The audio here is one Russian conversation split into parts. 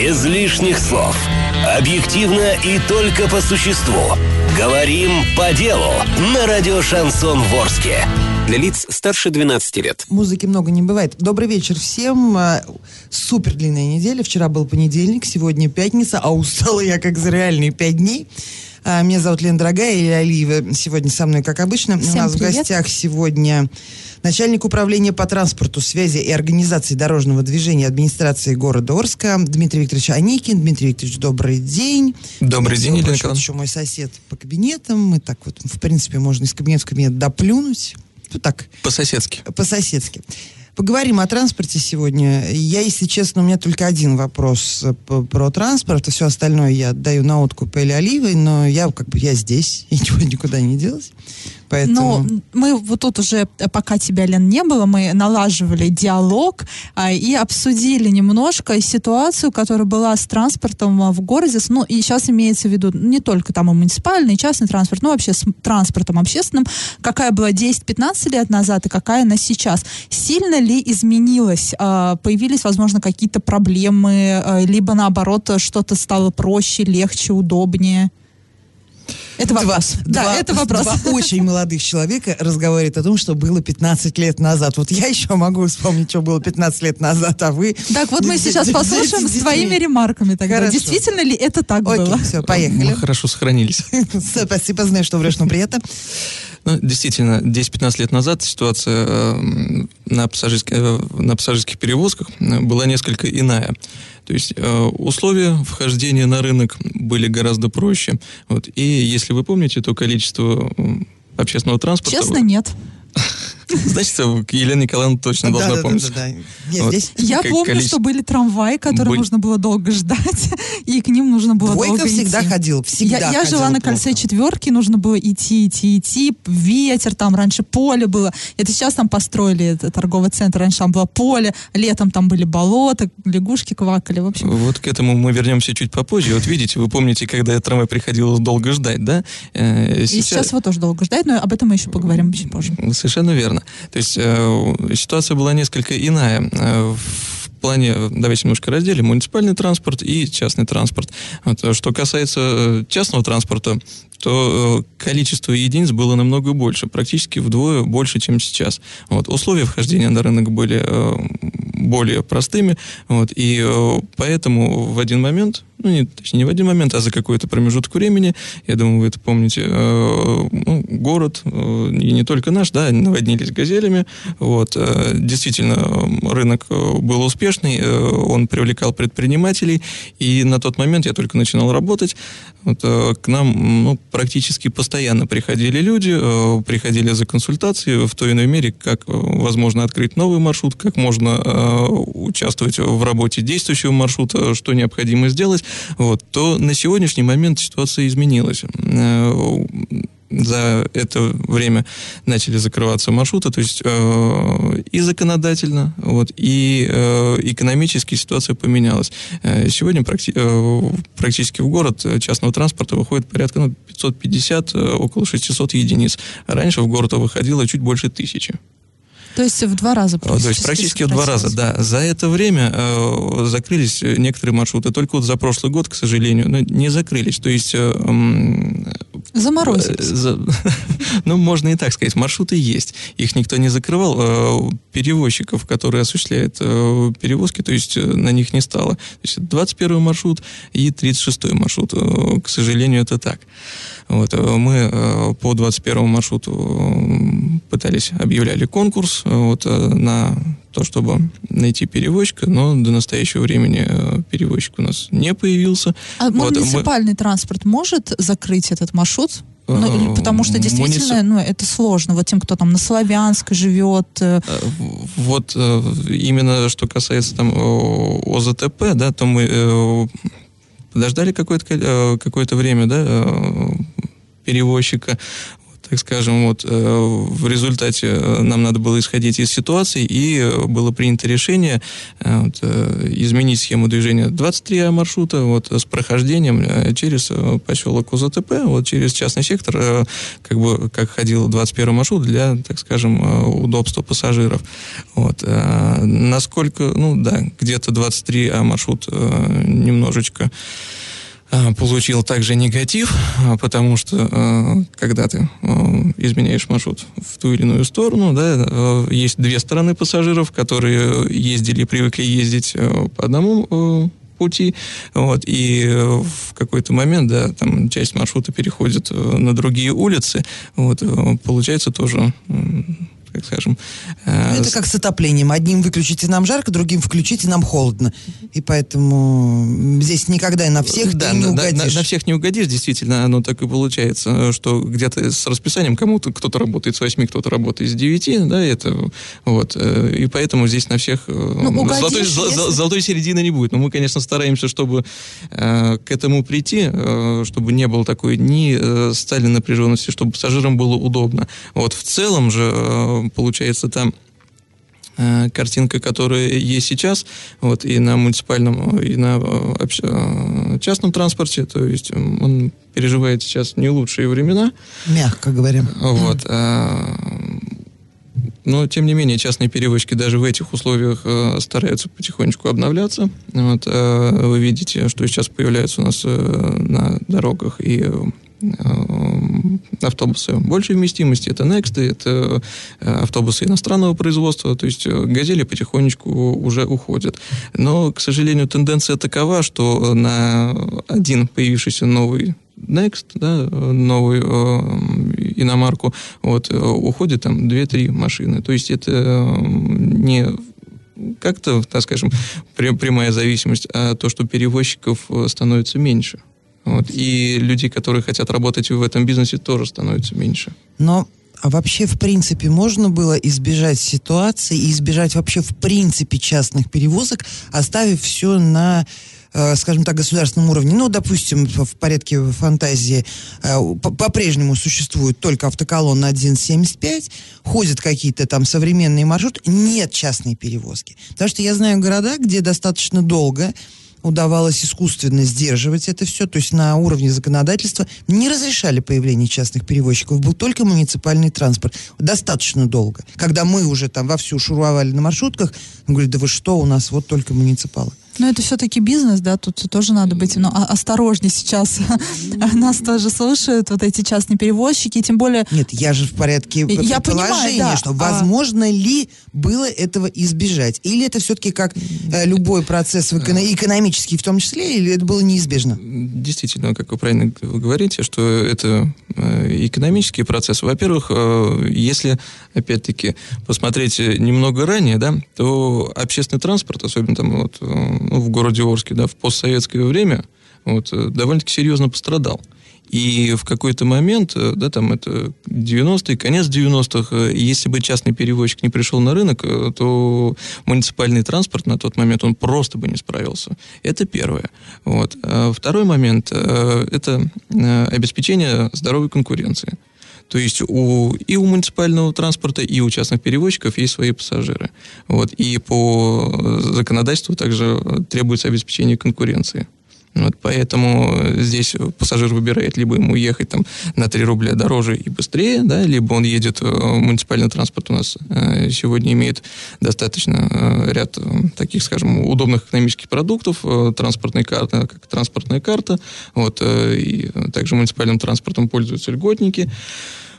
Без лишних слов. Объективно и только по существу. Говорим по делу на радио «Шансон Ворске». Для лиц старше 12 лет. Музыки много не бывает. Добрый вечер всем. А, Супер длинная неделя. Вчера был понедельник, сегодня пятница, а устала я как за реальные пять дней. А, Меня зовут Лена Дорогая, Илья Алиева сегодня со мной, как обычно. У Всем нас привет. в гостях сегодня начальник управления по транспорту, связи и организации дорожного движения администрации города Орска Дмитрий Викторович Аникин. Дмитрий Викторович, добрый день. Добрый Всего день, Елена Николаевна. еще мой сосед по кабинетам. Мы так вот, в принципе, можно из кабинета в кабинет доплюнуть. Ну так, По-соседски. по-соседски. Поговорим о транспорте сегодня. Я, если честно, у меня только один вопрос э, про транспорт, а все остальное я отдаю на откуп Элли Оливой, но я как бы я здесь, и никуда не делась. Поэтому... Ну, мы вот тут уже, э, пока тебя, Лен, не было, мы налаживали диалог а, и обсудили немножко ситуацию, которая была с транспортом а, в городе. Ну, и сейчас имеется в виду не только там и муниципальный, и частный транспорт, но вообще с транспортом общественным. Какая была 10-15 лет назад и какая она сейчас. Сильно ли изменилась? А, Появились, возможно, какие-то проблемы, а, либо наоборот, что-то стало проще, легче, удобнее? Это вопрос. да, два- это вопрос. Два очень молодых человека разговаривают о том, что было 15 лет назад. Вот я еще могу вспомнить, что было 15 лет назад, а вы... Так, вот мы сейчас послушаем с твоими ремарками тогда. Хорошо. Действительно ли это так было? Окей, все, поехали. Мы хорошо сохранились. Спасибо, знаю, что врешь, но приятно. Ну, действительно, 10-15 лет назад ситуация э, на, пассажирск- э, на пассажирских перевозках э, была несколько иная. То есть э, условия вхождения на рынок были гораздо проще. Вот. И если вы помните, то количество общественного транспорта... Честно, нет. Значит, Елена Николаевна точно должна помнить. Я помню, что были трамваи, которые нужно было долго ждать, и к ним нужно было Двойка долго всегда идти. ходил, всегда я, жила на кольце четверки, нужно было идти, идти, идти, ветер, там раньше поле было. Это сейчас там построили это, торговый центр, раньше там было поле, летом там были болота, лягушки квакали, в общем. Вот к этому мы вернемся чуть попозже. Вот видите, вы помните, когда трамвай приходилось долго ждать, да? Э, И сейчас его тоже долго ждать, но об этом мы еще поговорим чуть позже. Совершенно верно. То есть э, ситуация была несколько иная. Э, в плане, давайте немножко разделим, муниципальный транспорт и частный транспорт. Вот, э, что касается э, частного транспорта, то количество единиц было намного больше, практически вдвое больше, чем сейчас. Вот, условия вхождения на рынок были э, более простыми, вот, и э, поэтому в один момент, ну, не, точнее, не в один момент, а за какой-то промежуток времени, я думаю, вы это помните, э, ну, город, э, и не только наш, да, наводнились газелями, вот, э, действительно, э, рынок э, был успешный, э, он привлекал предпринимателей, и на тот момент я только начинал работать, вот, э, к нам ну, практически постоянно приходили люди, э, приходили за консультацией в той иной мере, как э, возможно открыть новый маршрут, как можно э, участвовать в работе действующего маршрута, что необходимо сделать, вот, то на сегодняшний момент ситуация изменилась. Э, За это время начали закрываться маршруты, то есть э, и законодательно, вот, и э, экономически ситуация поменялась. Э, сегодня практи- э, практически в город частного транспорта выходит порядка ну, 550, э, около 600 единиц. Раньше в город выходило чуть больше тысячи. То есть в два раза То есть практически в два раза, да. За это время э, закрылись э, некоторые маршруты. Только вот за прошлый год, к сожалению, ну, не закрылись. То есть... э, м, Заморозились. э, за- ну, можно и так сказать. Маршруты есть. Их никто не закрывал. Э, Перевозчиков, которые осуществляют э, перевозки, то есть э, на них не стало. То есть 21 маршрут и 36 маршрут. Э, К сожалению, это так. Вот, э, мы э, по 21 маршруту э, пытались, объявляли конкурс вот, на то, чтобы найти перевозчика, но до настоящего времени перевозчик у нас не появился. А Вот, мы- муниципальный транспорт может закрыть этот маршрут? Ну, потому что действительно, муници- ну, это сложно. Вот тем, кто там на Славянск живет. Вот именно что касается там ОЗТП, да, то мы подождали какое-то ко- какое-то время, да, перевозчика. Так скажем, вот в результате нам надо было исходить из ситуации, и было принято решение вот, изменить схему движения 23 маршрута вот, с прохождением через поселок УЗТП, вот через частный сектор, как бы как ходил 21 маршрут для, так скажем, удобства пассажиров. Вот. Насколько, ну да, где-то 23 а маршрут немножечко а, получил также негатив, а, потому что а, когда ты изменяешь маршрут в ту или иную сторону, да, есть две стороны пассажиров, которые ездили, привыкли ездить по одному пути, вот, и в какой-то момент, да, там часть маршрута переходит на другие улицы, вот, получается тоже так скажем. Э, это как с отоплением. Одним выключите нам жарко, другим включите нам холодно. И поэтому здесь никогда и на всех да, не угодишь. На, на всех не угодишь, действительно, оно так и получается, что где-то с расписанием кому-то кто-то работает с 8, кто-то работает с 9, да, это вот. Э, и поэтому здесь на всех э, ну, золотой, если... золотой середины не будет. Но мы, конечно, стараемся, чтобы э, к этому прийти, э, чтобы не было такой ни э, стали напряженности, чтобы пассажирам было удобно. Вот в целом же получается там э, картинка, которая есть сейчас, вот, и на муниципальном, и на э, э, частном транспорте, то есть он переживает сейчас не лучшие времена. Мягко говоря. Вот. Но, тем не менее, частные перевозчики даже в этих условиях стараются потихонечку обновляться. Вот, вы видите, что сейчас появляется у нас на дорогах и Э, автобусы большей вместимости, это Next, это э, автобусы иностранного производства, то есть э, «Газели» потихонечку уже уходят. Но, к сожалению, тенденция такова, что на один появившийся новый Next, да, новую э, иномарку, вот, уходит там 2-3 машины. То есть это не как-то, так скажем, прямая зависимость, а то, что перевозчиков становится меньше. Вот. И людей, которые хотят работать в этом бизнесе, тоже становится меньше. Но а вообще, в принципе, можно было избежать ситуации и избежать вообще, в принципе, частных перевозок, оставив все на э, скажем так, государственном уровне, ну, допустим, в порядке фантазии э, по-прежнему существует только автоколонна 1.75, ходят какие-то там современные маршруты, нет частной перевозки. Потому что я знаю города, где достаточно долго удавалось искусственно сдерживать это все, то есть на уровне законодательства не разрешали появление частных перевозчиков, был только муниципальный транспорт. Достаточно долго. Когда мы уже там вовсю шуровали на маршрутках, он говорит, да вы что, у нас вот только муниципалы. Но это все-таки бизнес, да, тут тоже надо быть ну, осторожнее сейчас. Нас тоже слушают вот эти частные перевозчики, тем более... Нет, я же в порядке я понимаю, да. что а возможно а... ли было этого избежать? Или это все-таки как э, любой процесс эко- экономический в том числе, или это было неизбежно? Действительно, как вы правильно говорите, что это э, экономический процесс. Во-первых, э, если, опять-таки, посмотреть немного ранее, да, то общественный транспорт, особенно там вот ну, в городе Орске, да, в постсоветское время, вот, э, довольно-таки серьезно пострадал. И в какой-то момент, э, да, там это 90-е, конец 90-х, э, если бы частный перевозчик не пришел на рынок, то муниципальный транспорт на тот момент, он просто бы не справился. Это первое. Вот. А второй момент, это обеспечение здоровой конкуренции. То есть у, и у муниципального транспорта, и у частных перевозчиков есть свои пассажиры. Вот. И по законодательству также требуется обеспечение конкуренции. Вот поэтому здесь пассажир выбирает либо ему ехать там на 3 рубля дороже и быстрее, да, либо он едет, э, муниципальный транспорт у нас э, сегодня имеет достаточно э, ряд таких, скажем, удобных экономических продуктов, транспортная карта, как транспортная карта, вот, и также муниципальным транспортом пользуются льготники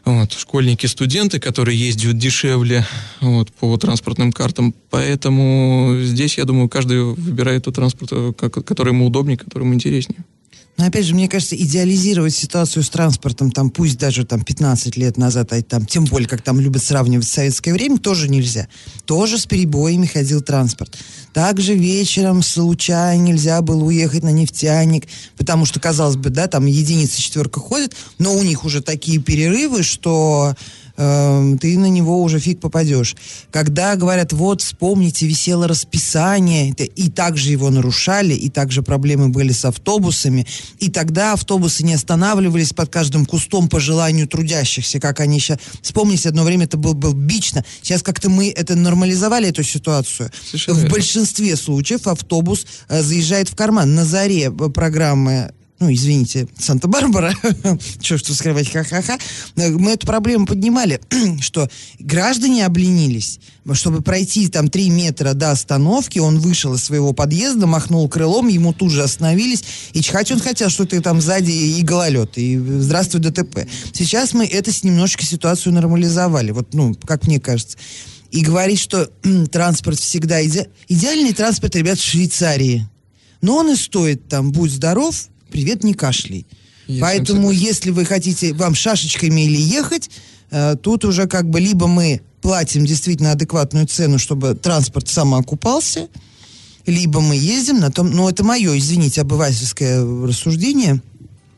вот, школьники, студенты, которые ездят дешевле вот, по транспортным картам. Поэтому здесь, я думаю, каждый выбирает тот транспорт, э, который ему удобнее, который ему интереснее. Но опять же, мне кажется, идеализировать ситуацию с транспортом, там, пусть даже там 15 лет назад, а там, тем более, как там любят сравнивать советское время, тоже нельзя. Тоже с перебоями ходил транспорт. Также вечером случайно нельзя было уехать на нефтяник, потому что, казалось бы, да, там единица, четверка ходит, но у них уже такие перерывы, что э, ты на него уже фиг попадешь. Когда говорят, вот, вспомните, висело расписание, и также его нарушали, и также проблемы были с автобусами, и тогда автобусы не останавливались под каждым кустом по желанию трудящихся, как они сейчас... Вспомните, одно время это был, был бично. Сейчас как-то мы это нормализовали, эту ситуацию. Совершенно в верно. большинстве случаев автобус э, заезжает в карман. На заре э, программы ну, извините, Санта-Барбара, что тут скрывать, ха-ха-ха, мы эту проблему поднимали, что граждане обленились, чтобы пройти там три метра до остановки, он вышел из своего подъезда, махнул крылом, ему тут же остановились, и чихать он хотел, что ты там сзади и гололед, и здравствуй ДТП. Сейчас мы это немножечко ситуацию нормализовали, вот, ну, как мне кажется. И говорить, что транспорт всегда иде... идеальный транспорт, ребят, в Швейцарии. Но он и стоит там, будь здоров, привет, не кашляй. Я Поэтому, если вы хотите вам шашечками или ехать, э, тут уже как бы либо мы платим действительно адекватную цену, чтобы транспорт самоокупался, либо мы ездим на том, ну это мое, извините, обывательское рассуждение,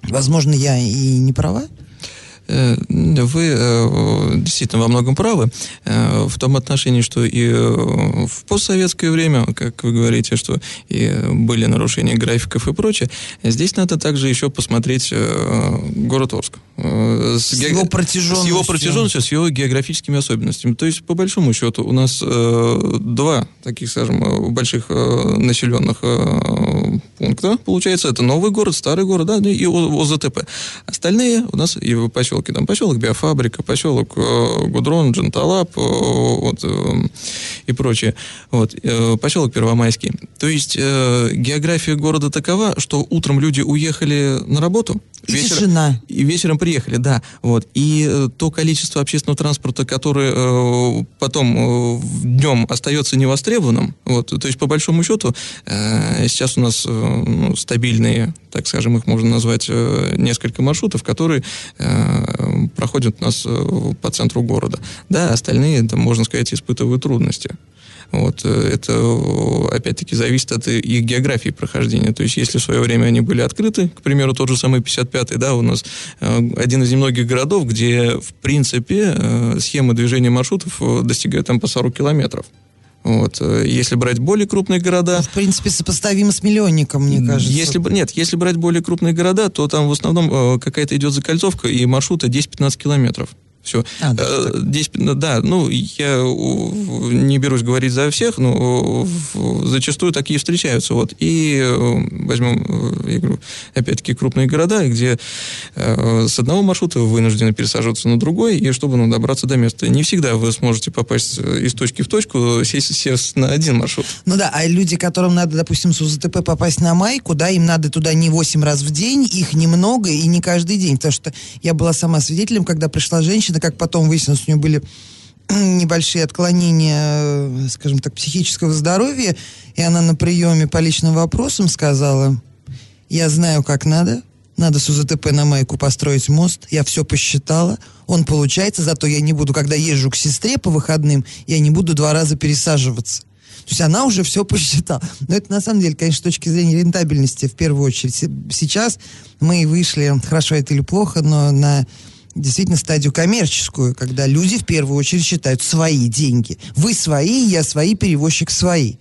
возможно, я и не права. Э, Вы э, действительно во многом правы э, в том отношении, что и в постсоветское время, как вы говорите, что и были нарушения графиков и прочее, здесь надо также еще посмотреть город Орск. Э, С его протяженностью. С его протяженностью, с его географическими особенностями. То есть, по большому счету, у нас два таких, скажем, больших населенных пункта. Получается, это новый город, старый город, да, и О- ОЗТП. Остальные у нас и поселки. Там поселок Биофабрика, поселок э, Гудрон, Дженталап, э, вот, э, и прочее. Вот, э, поселок Первомайский. То есть, э, география города такова, что утром люди уехали на работу, И тишина. и вечером приехали, да. Вот. И э, то количество общественного транспорта, которое э, потом э, днем остается невостребованным, вот, то есть, по большому счету, э, сейчас у нас э, ну, стабильные, так скажем, их можно назвать э, несколько маршрутов, которые э, проходят у нас э, по центру города. Да, остальные, там, можно сказать, испытывают трудности. Вот, э, это, э, опять-таки, зависит от их географии прохождения. То есть, если в свое время они были открыты, к примеру, тот же самый 55-й, да, у нас э, один из немногих городов, где, в принципе, схема движения маршрутов достигает там по 40 километров. Вот. Если брать более крупные города, В принципе, сопоставимо с миллионником, мне кажется. если, нет, если брать более крупные города, то там в основном какая-то идет закольцовка и маршрута 10-15 километров. Все. А, даже так. 10, да, ну, я не берусь говорить за всех, но зачастую такие встречаются. Вот. И э, возьмем, э, я говорю, опять-таки, крупные города, где э, с одного маршрута вы вынуждены пересаживаться на другой, и чтобы ну, добраться до места. Не всегда вы сможете попасть э, из точки в точку, сесть, сесть на один маршрут. Ну да, а люди, которым надо, допустим, с УЗТП попасть на майку, да, им надо туда не 8 раз в день, их немного и не каждый день. Потому что я была сама свидетелем, когда пришла женщина, как потом выяснилось, у нее были небольшие отклонения, э, скажем так, психического здоровья, и она на приеме по личным вопросам сказала, я знаю, как надо, надо с УЗТП на майку построить мост, я все посчитала, он получается, зато я не буду, когда езжу к сестре по выходным, я не буду два раза пересаживаться. То есть она уже все посчитала. Но это на самом деле, конечно, с точки зрения рентабельности в первую очередь. Се- Сейчас мы вышли, хорошо это или плохо, но на действительно стадию коммерческую, когда люди в первую очередь считают свои деньги. Вы свои, я свои, перевозчик свои.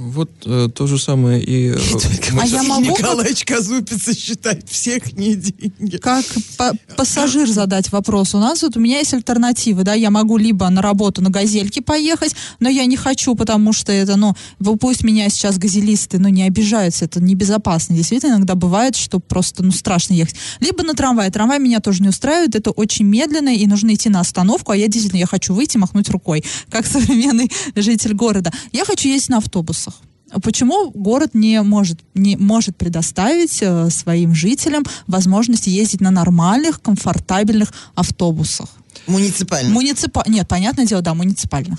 Вот э, то же самое и... А я могу Николаевич Казупица считает всех не деньги. Как па- пассажир задать вопрос? У нас вот у меня есть альтернативы, да, я могу либо на работу на газельке поехать, но я не хочу, потому что это, ну, пусть меня сейчас газелисты, ну, не обижаются, это небезопасно. Действительно, иногда бывает, что просто, ну, страшно ехать. Либо на трамвай. Трамвай меня тоже не устраивает, это очень медленно, и нужно идти на остановку, а я действительно, я хочу выйти, махнуть рукой, как современный житель города. Я хочу ездить на автобусах. Почему город не может, не может предоставить э, своим жителям возможность ездить на нормальных, комфортабельных автобусах? Муниципально. Муниципа... Нет, понятное дело, да, муниципальных.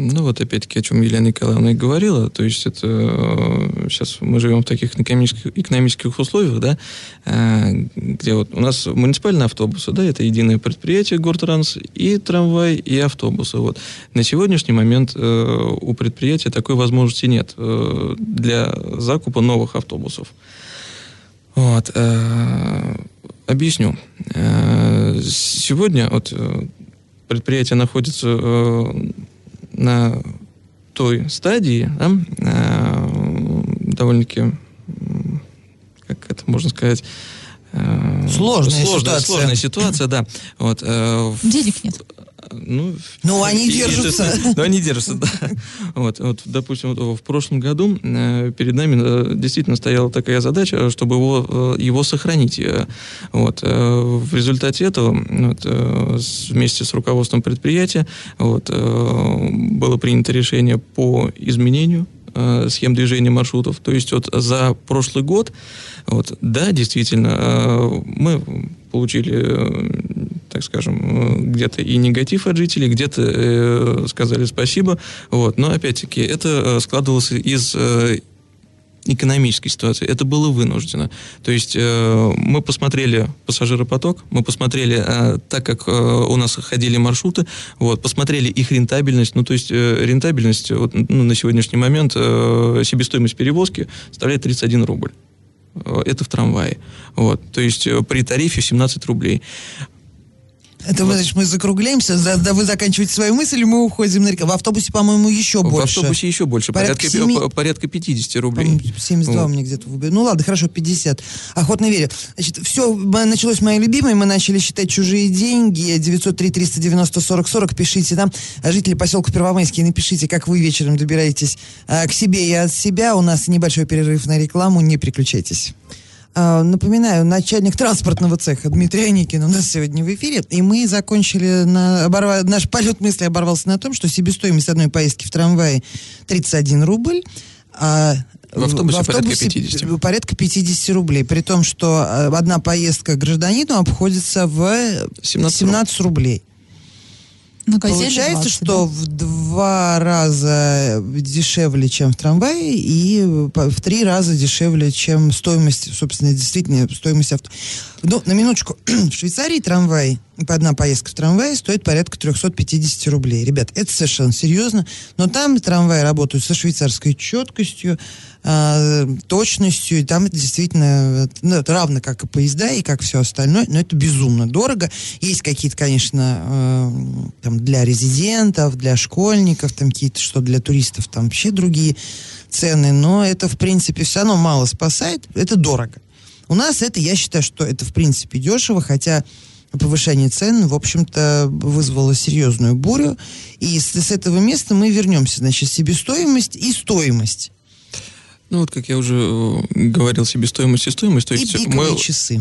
Ну вот опять-таки, о чем Елена Николаевна и говорила, то есть это э, сейчас мы живем в таких экономических, экономических условиях, да, э, где вот у нас муниципальные автобусы, да, это единое предприятие Гортранс, и трамвай, и автобусы. Вот. На сегодняшний момент э, у предприятия такой возможности нет э, для закупа новых автобусов. Вот. э, объясню. Э, сегодня вот э, предприятие находится э, на той стадии, да, э, довольно-таки, как это можно сказать, э, сложная, сложная ситуация. Сложная ситуация, да. Вот, э, Денег нет. Ну, ну они держатся. Ну, они держатся, да. Вот, вот, допустим, в прошлом году э, перед нами э, действительно стояла такая задача, чтобы его, э, его сохранить. Вот, в результате этого вот, вместе с руководством предприятия вот, было принято решение по изменению схем движения маршрутов. То есть вот за прошлый год, вот, да, действительно, мы получили так скажем, э, где-то и негатив от жителей, где-то э, сказали спасибо. Вот. Но, опять-таки, это э, складывалось из э, экономической ситуации. Это было вынуждено. То есть э, мы посмотрели пассажиропоток, мы посмотрели, э, так как э, у нас ходили маршруты, вот, посмотрели их рентабельность. Ну, то есть э, рентабельность вот, ну, на сегодняшний момент, э, себестоимость перевозки составляет 31 рубль. Э, это в трамвае. Вот, то есть при тарифе 17 рублей. Это вот. значит, мы закругляемся, за, да, вы заканчиваете свою мысль, и мы уходим на река. В автобусе, по-моему, еще в больше. В автобусе еще больше, порядка, порядка, 7... порядка 50 рублей. 72 вот. мне где-то выбили. Ну ладно, хорошо, 50. Охотно верю. Значит, все, началось мое любимое, мы начали считать чужие деньги. 903-390-40-40, пишите нам. Жители поселка Первомайский, напишите, как вы вечером добираетесь а, к себе и от себя. У нас небольшой перерыв на рекламу, не переключайтесь. А, напоминаю, начальник транспортного цеха Дмитрий Аникин у нас сегодня в эфире, и мы закончили, на, оборва, наш полет мысли оборвался на том, что себестоимость одной поездки в трамвае 31 рубль, а в автобусе, в автобусе порядка 50. Порядка 50 рублей. При том, что а, одна поездка гражданину обходится в 17, 17 рублей. На Получается, 20, что да? в два раза дешевле, чем в трамвае, и в три раза дешевле, чем стоимость, собственно, действительно, стоимость авто. Ну, на минуточку, в Швейцарии трамвай, одна поездка в трамвае стоит порядка 350 рублей. Ребят, это совершенно серьезно, но там трамваи работают со швейцарской четкостью, э, точностью, и там действительно ну, равно как и поезда, и как все остальное, но это безумно дорого. Есть какие-то, конечно, э, там для резидентов, для школьников, там какие-то, что для туристов, там вообще другие цены, но это, в принципе, все равно мало спасает, это дорого. У нас это, я считаю, что это в принципе дешево, хотя повышение цен, в общем-то, вызвало серьезную бурю. И с, с этого места мы вернемся, значит, себестоимость и стоимость. Ну вот, как я уже э, говорил, себестоимость и стоимость. То и есть мы, часы.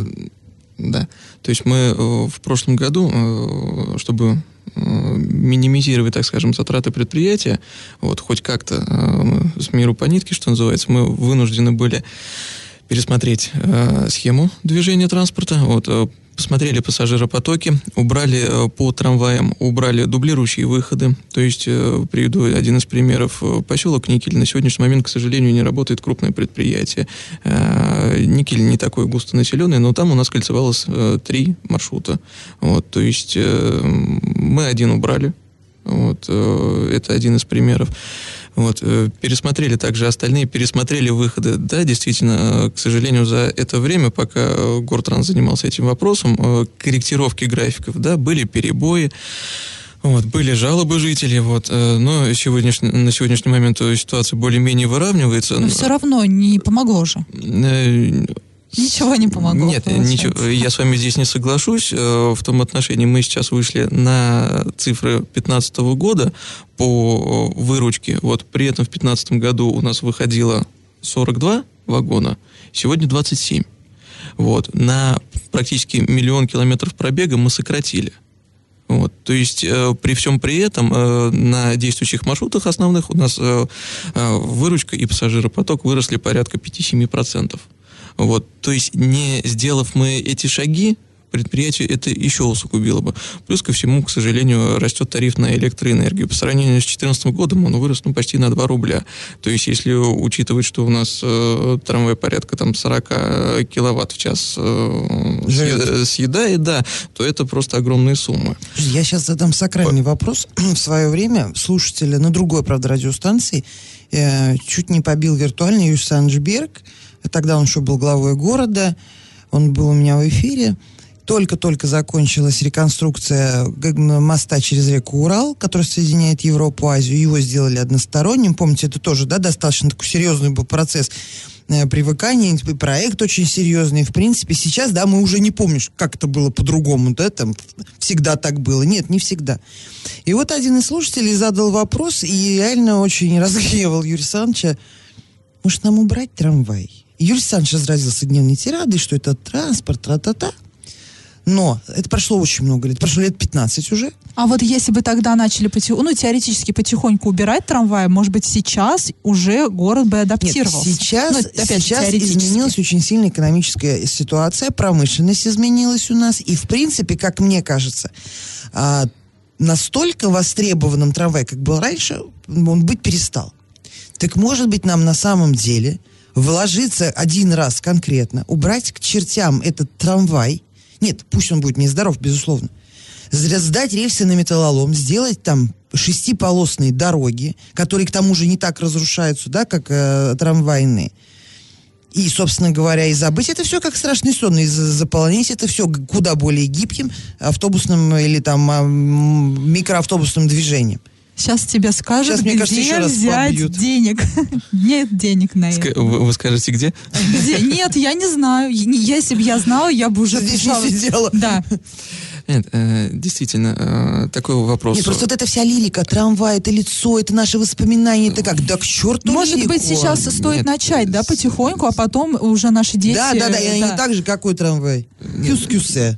Да. То есть мы э, в прошлом году, э, чтобы минимизировать, так скажем, затраты предприятия, вот хоть как-то с миру по нитке, что называется, мы вынуждены были пересмотреть э, схему движения транспорта, вот, э, посмотрели пассажиропотоки, убрали э, по трамваям, убрали дублирующие выходы. То есть, э, приведу один из примеров. Поселок Никель на сегодняшний момент, к сожалению, не работает крупное предприятие. Э, Никель не такой густонаселенный, но там у нас кольцевалось три маршрута. Вот, то есть, мы один убрали. Вот, это один из примеров. Вот, э, пересмотрели также остальные, пересмотрели выходы. Да, действительно, э, к сожалению, за это время, пока э, Гортранс занимался этим вопросом, корректировки графиков, да, были перебои. Вот, были жалобы жителей, вот, но сегодняшний, на сегодняшний момент ситуация более-менее выравнивается. Но все равно не помогло же. Ничего не помогло. Нет, ничего, я с вами здесь не соглашусь. Э, в том отношении мы сейчас вышли на цифры 2015 года по выручке. Вот при этом в 2015 году у нас выходило 42 вагона, сегодня 27. Вот. На практически миллион километров пробега мы сократили. Вот, то есть э, при всем при этом э, на действующих маршрутах основных у нас э, э, выручка и пассажиропоток выросли порядка 5-7%. Вот, то есть не сделав мы эти шаги, предприятию это еще усугубило бы. Плюс ко всему, к сожалению, растет тариф на электроэнергию. По сравнению с 2014 годом он вырос ну, почти на 2 рубля. То есть, если учитывать, что у нас э, трамвай порядка там 40 киловатт в час э, съедает, да, то это просто огромные суммы. Я сейчас задам сакральный По... вопрос. в свое время слушателя на другой, правда, радиостанции э, чуть не побил виртуальный Юсанджберг, Тогда он еще был главой города, он был у меня в эфире. только-только закончилась реконструкция моста через реку Урал, который соединяет Европу, Азию. Его сделали односторонним. Помните, это тоже да, достаточно такой серьезный был процесс э, привыкания, проект очень серьезный. В принципе, сейчас, да, мы уже не помним, как это было по-другому, да, там всегда так было. Нет, не всегда. И вот один из слушателей задал вопрос и реально очень разгневал Юрия Александровича. Может, нам убрать трамвай? Юрий Александрович разразился дневной тирадой, что это транспорт, тра-та-та. Но это прошло очень много лет, прошло лет 15 уже. А вот если бы тогда начали потихоньку, ну, теоретически потихоньку убирать трамваи, может быть, сейчас уже город бы адаптировался? Нет, сейчас, ну, опять сейчас изменилась очень сильная экономическая ситуация, промышленность изменилась у нас, и, в принципе, как мне кажется, а, настолько востребованным трамвай, как был раньше, он быть перестал. Так может быть нам на самом деле вложиться один раз конкретно, убрать к чертям этот трамвай, нет, пусть он будет нездоров, безусловно. Сдать рельсы на металлолом, сделать там шестиполосные дороги, которые к тому же не так разрушаются, да, как э, трамвайные. И, собственно говоря, и забыть это все как страшный сон, и заполнить это все куда более гибким автобусным или там микроавтобусным движением. Сейчас тебе скажут, Сейчас, где кажется, взять побьют. денег. Нет денег на это. Вы, вы скажете, где? где? Нет, я не знаю. Если бы я знала, я бы уже Здесь пришла. сидела. Да. Нет, э, действительно, э, такой вопрос. Нет, просто вот эта вся лирика, трамвай, это лицо, это наши воспоминания, это как, да к черту Может лирику. быть, сейчас стоит Нет. начать, да, потихоньку, а потом уже наши дети... Да, да, да, и они так же, какой трамвай. Кюс-кюсе.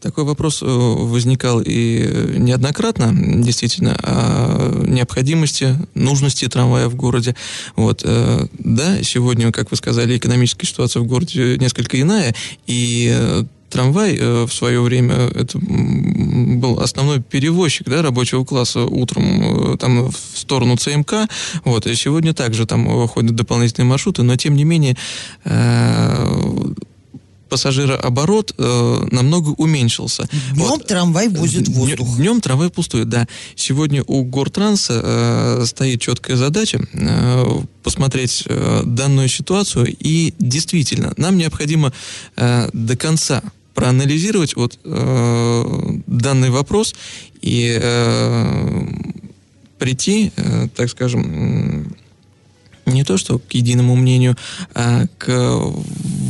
Такой вопрос э, возникал и неоднократно, действительно, о необходимости, нужности трамвая в городе. Вот, э, да, сегодня, как вы сказали, экономическая ситуация в городе несколько иная, и э, трамвай в свое время это был основной перевозчик да, рабочего класса утром там, в сторону ЦМК. Вот, и сегодня также там ходят дополнительные маршруты, но тем не менее пассажирооборот э, намного уменьшился. Днем вот. трамвай возит воздух. Днем трамвай пустует, да. Сегодня у Гортранса э, стоит четкая задача э, посмотреть э, данную ситуацию, и действительно, нам необходимо э, до конца проанализировать вот э, данный вопрос и э, прийти, э, так скажем, не то что к единому мнению, а к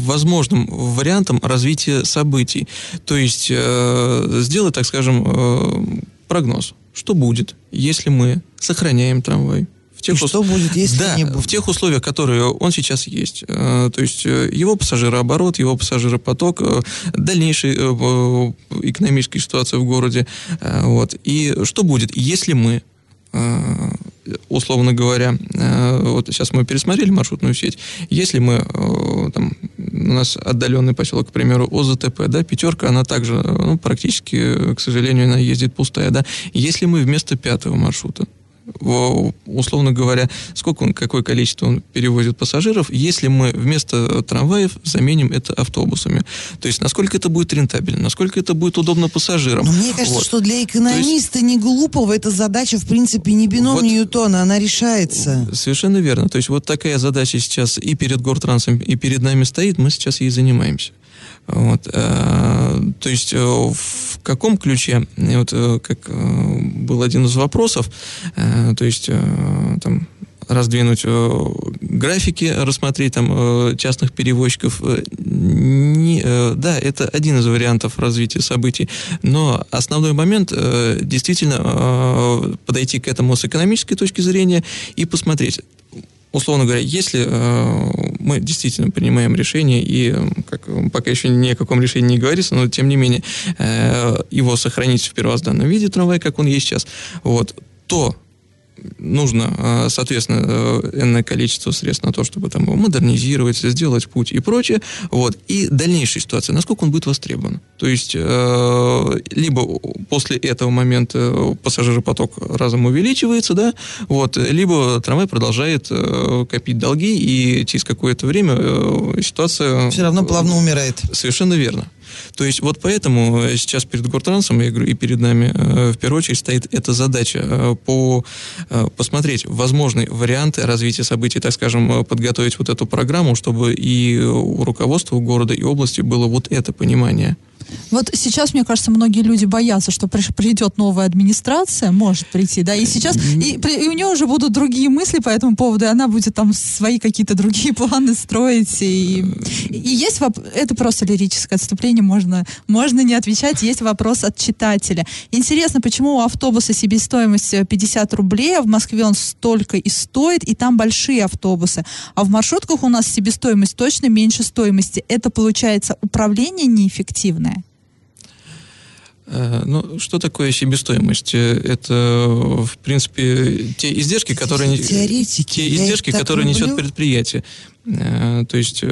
возможным вариантам развития событий. То есть э, сделать, так скажем, э, прогноз, что будет, если мы сохраняем трамвай. В тех И ус... что будет, если да, не будет? в тех условиях, которые он сейчас есть. Э, то есть э, его пассажирооборот, его пассажиропоток, э, дальнейшая экономическая ситуация в городе. Вот. И что будет, если мы условно говоря, э, вот сейчас мы пересмотрели маршрутную сеть, если мы, э, там, у нас отдаленный поселок, к примеру, ОЗТП, да, пятерка, она также, ну, практически, к сожалению, она ездит пустая, да, если мы вместо пятого маршрута условно говоря, сколько он, какое количество он перевозит пассажиров, если мы вместо трамваев заменим это автобусами. То есть, насколько это будет рентабельно, насколько это будет удобно пассажирам. Но мне кажется, вот. что для экономиста есть, не глупого эта задача, в принципе, не бином вот, Ньютона, она решается. Совершенно верно. То есть, вот такая задача сейчас и перед Гортрансом, и перед нами стоит, мы сейчас ей занимаемся. Вот, э, то есть э, в каком ключе, вот э, как был один из вопросов, то есть там раздвинуть графики, рассмотреть там частных перевозчиков. Не, да, это один из вариантов развития событий, но основной момент действительно подойти к этому с экономической точки зрения и посмотреть, условно говоря, если э, мы действительно принимаем решение, и как, пока еще ни о каком решении не говорится, но тем не менее э, его сохранить в первозданном виде трамвай, как он есть сейчас, вот, то нужно, а, соответственно, э, энное количество средств на то, чтобы там его модернизировать, сделать путь и прочее. Вот. И дальнейшая ситуация, насколько он будет востребован. То есть, э, либо после этого момента пассажиропоток разом увеличивается, да, вот, либо трамвай продолжает э, копить долги, и через какое-то время ситуация... Все равно плавно умирает. Совершенно верно. То есть вот поэтому э, сейчас перед Гортрансом, я говорю, и перед нами э, в первую очередь стоит эта задача э, по, посмотреть возможные варианты развития событий, так скажем, подготовить вот эту программу, чтобы и у руководства города и области было вот это понимание. Вот сейчас, мне кажется, многие люди боятся, что придет новая администрация, может прийти, да, и сейчас, и, и у нее уже будут другие мысли по этому поводу, и она будет там свои какие-то другие планы строить, и, и есть воп- это просто лирическое отступление, можно, можно не отвечать, есть вопрос от читателя. Интересно, почему у автобуса себестоимость э, 50 рублей, а в Москве он столько и стоит, и там большие автобусы, а в маршрутках у нас себестоимость точно меньше стоимости. Это получается управление неэффективное? Э, Ну, что такое себестоимость? Э, Это, в принципе, те издержки, которые... Теоретики, Те издержки, которые несет предприятие. Э, То есть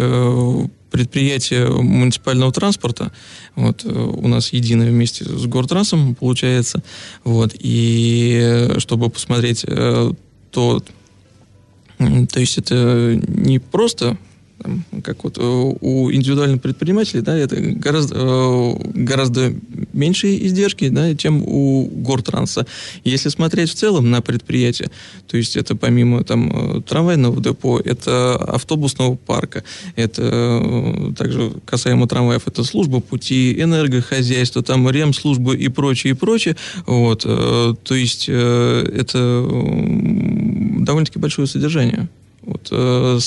предприятие муниципального транспорта, вот, у нас единое вместе с Гортрансом получается, вот, и чтобы посмотреть то, то есть это не просто как вот э, у индивидуальных предпринимателей, да, это гораздо, э, гораздо меньшие издержки, да, чем у Гортранса. Если смотреть в целом на предприятие, то есть это помимо там э, трамвайного депо, это автобусного парка, это также касаемо трамваев, это служба пути, энергохозяйство, там ремслужбы и прочее, и прочее. Вот, то есть это довольно-таки большое содержание вот, э,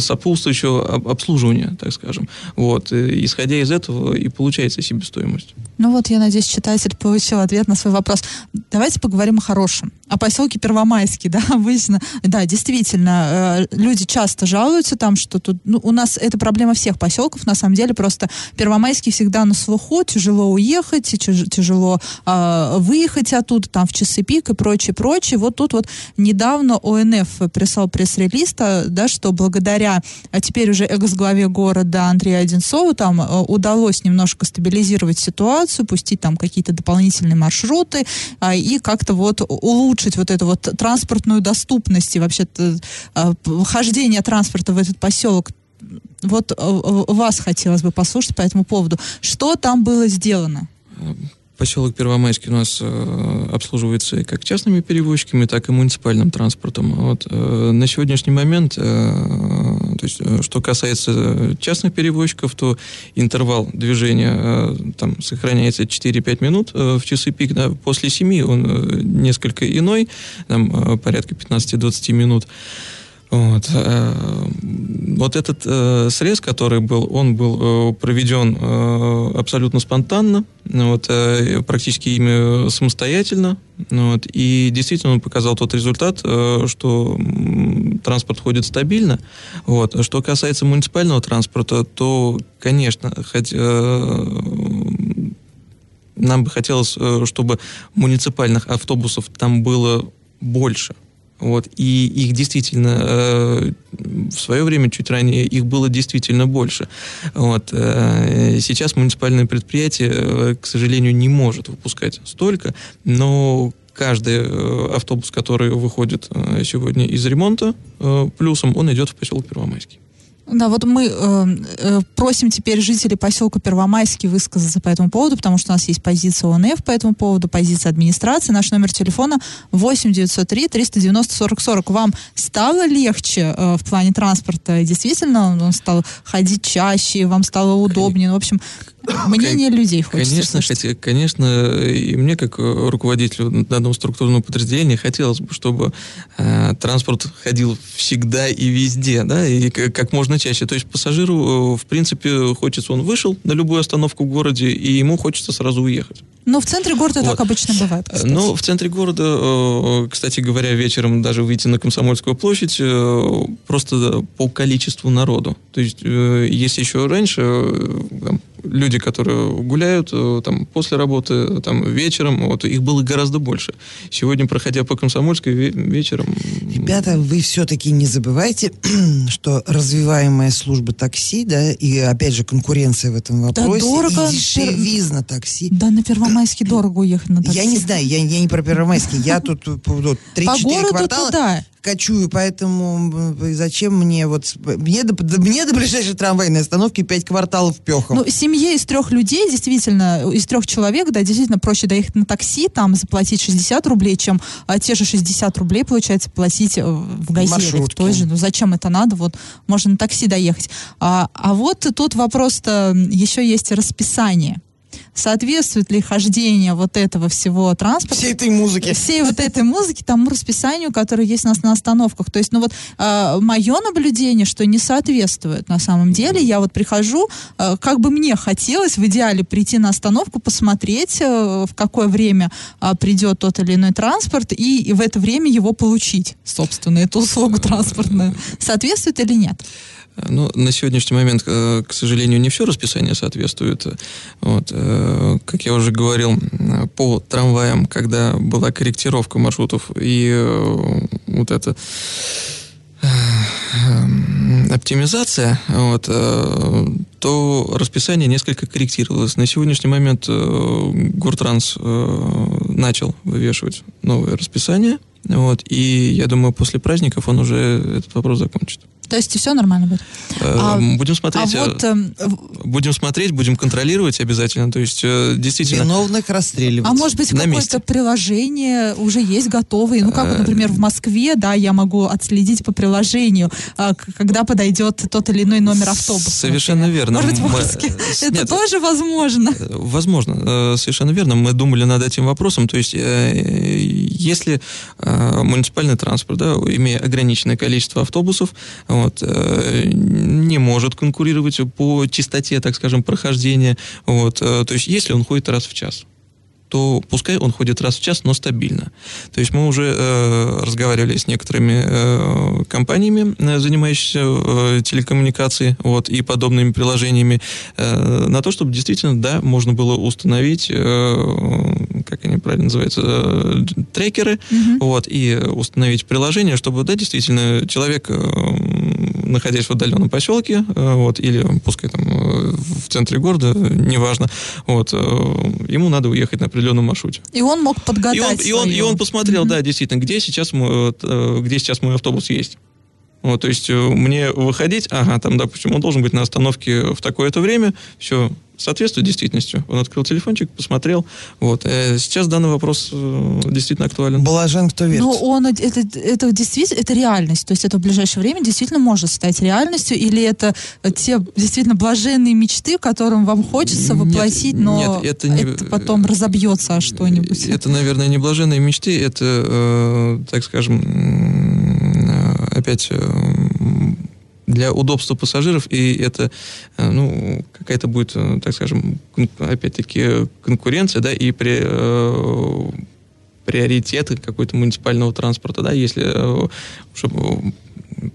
сопутствующего об- обслуживания, так скажем. Вот, и исходя из этого и получается себестоимость. Ну вот, я надеюсь, читатель получил ответ на свой вопрос. Давайте поговорим о хорошем. О поселке Первомайский, да, обычно. Да, действительно, э, люди часто жалуются там, что тут... Ну, у нас это проблема всех поселков, на самом деле, просто Первомайский всегда на слуху, тяжело уехать, тяжело э, выехать оттуда, там, в часы пик и прочее, прочее. Вот тут вот недавно ОНФ прислал пресс-релиз, да, что благодаря а теперь уже экс-главе города Андрею Одинцову там э, удалось немножко стабилизировать ситуацию, пустить там какие-то дополнительные маршруты а, и как-то вот улучшить вот эту вот транспортную доступность и вообще-то а, п- хождение транспорта в этот поселок. Вот э, э, вас хотелось бы послушать по этому поводу. Что там было сделано? Поселок Первомайский у нас э, обслуживается как частными перевозчиками, так и муниципальным транспортом. Вот, э, на сегодняшний момент, э, то есть, э, что касается частных перевозчиков, то интервал движения э, там сохраняется 4-5 минут э, в часы пик. Да, после 7 он э, несколько иной, там, э, порядка 15-20 минут. Э, вот этот э, срез, который был, он был э, проведен э, абсолютно спонтанно, вот, э, практически ими самостоятельно, вот, и действительно он показал тот результат, э, что транспорт ходит стабильно. Вот. Что касается муниципального транспорта, то, конечно, хоть, э, нам бы хотелось, э, чтобы муниципальных автобусов там было больше. Вот, и их действительно э, в свое время, чуть ранее, их было действительно больше. Вот, э, сейчас муниципальное предприятие, э, к сожалению, не может выпускать столько, но каждый э, автобус, который выходит э, сегодня из ремонта плюсом, он идет в поселок Первомайский. Да, вот мы э, э, просим теперь жителей поселка Первомайский высказаться по этому поводу, потому что у нас есть позиция ОНФ по этому поводу, позиция администрации. Наш номер телефона 8 903 390 40 40. Вам стало легче э, в плане транспорта? Действительно, он, стал ходить чаще, вам стало удобнее? Ну, в общем, мнение людей хочется Конечно, слышать. конечно, и мне, как руководителю данного структурного подразделения, хотелось бы, чтобы э, транспорт ходил всегда и везде, да, и как можно чаще. То есть пассажиру, э, в принципе, хочется, он вышел на любую остановку в городе, и ему хочется сразу уехать. Ну, в центре города Вот. так обычно бывает. Э, кстати. Но в центре города, э, кстати говоря, вечером даже выйти на Комсомольскую площадь просто по количеству народу. То есть, если еще раньше там, люди, которые гуляют э, там, после работы, там, вечером, вот, их было гораздо больше. Сегодня, проходя по Комсомольской ве- вечером... Ребята, вы все-таки не забывайте, что развиваемая служба такси, да, и опять же конкуренция в этом Да вопросе, дорого. и дешевизна такси. Да, на Первомайский дорого уехать на такси. Я не знаю, я, я не про Первомайский, я тут э, вот, По 3-4 городу квартала туда. кочую, поэтому э, зачем мне вот... Мне до, мне до ближайшей трамвайной остановки 5 кварталов пехом. Ну, семье из трех людей, действительно, из трех человек, да, действительно проще доехать на такси, там заплатить 60 рублей, чем а, те же 60 рублей, получается, платить э, в газели, в той же. Ну, зачем это надо? Вот, можно на такси доехать. А, а вот тут вопрос-то еще есть расписание соответствует ли хождение вот этого всего транспорта. Всей этой музыки. Всей вот этой музыки тому расписанию, которое есть у нас на остановках. То есть, ну вот, э, мое наблюдение, что не соответствует на самом деле. Я вот прихожу, э, как бы мне хотелось в идеале прийти на остановку, посмотреть, э, в какое время э, придет тот или иной транспорт, и, и в это время его получить, собственно, эту услугу транспортную. Соответствует или нет? Ну, на сегодняшний момент, э, к сожалению, не все расписание соответствует. Вот. Э, как я уже говорил, по трамваям, когда была корректировка маршрутов и э, вот это оптимизация, вот, то расписание несколько корректировалось. На сегодняшний момент Гуртранс начал вывешивать новое расписание, вот, и я думаю, после праздников он уже этот вопрос закончит. То есть все нормально будет. Э, а, будем смотреть. А вот, э, будем смотреть, будем контролировать обязательно. То есть э, действительно. Виновных расстреливать. А может быть какое-то приложение уже есть готовые? Ну как, например, в Москве, да, я могу отследить по приложению, а, когда подойдет тот или иной номер автобуса. Совершенно например. верно. Может быть, в Орске это Нет, тоже возможно? Возможно, совершенно верно. Мы думали над этим вопросом. То есть, если муниципальный транспорт, да, имея ограниченное количество автобусов, вот, э, не может конкурировать по частоте, так скажем, прохождения. Вот, э, то есть, если он ходит раз в час то пускай он ходит раз в час, но стабильно. То есть мы уже э, разговаривали с некоторыми э, компаниями, э, занимающимися э, телекоммуникацией вот, и подобными приложениями, э, на то, чтобы действительно, да, можно было установить, как они правильно называются, э, трекеры, mm-hmm. вот, и установить приложение, чтобы, да, действительно, человек... Э, находясь в отдаленном поселке, э, вот, или пускай там в центре города, неважно, вот, ему надо уехать на определенном маршруте. И он мог подгадать И он, и он, и он посмотрел, mm-hmm. да, действительно, где сейчас, мой, где сейчас мой автобус есть. Вот, то есть мне выходить, ага, там, допустим, он должен быть на остановке в такое-то время, все, соответствует действительности. Он открыл телефончик, посмотрел. Вот. Э, сейчас данный вопрос э, действительно актуален. Блажен, кто верит. Ну, он, это, это действительно, это реальность. То есть это в ближайшее время действительно может стать реальностью, или это те действительно блаженные мечты, которым вам хочется воплотить, нет, но нет, это, не, это потом разобьется о что-нибудь. Это, наверное, не блаженные мечты, это, э, так скажем, э, опять для удобства пассажиров, и это, э, ну, какая-то будет, э, так скажем, опять-таки конкуренция, да, и при, э, приоритеты какой-то муниципального транспорта, да, если э,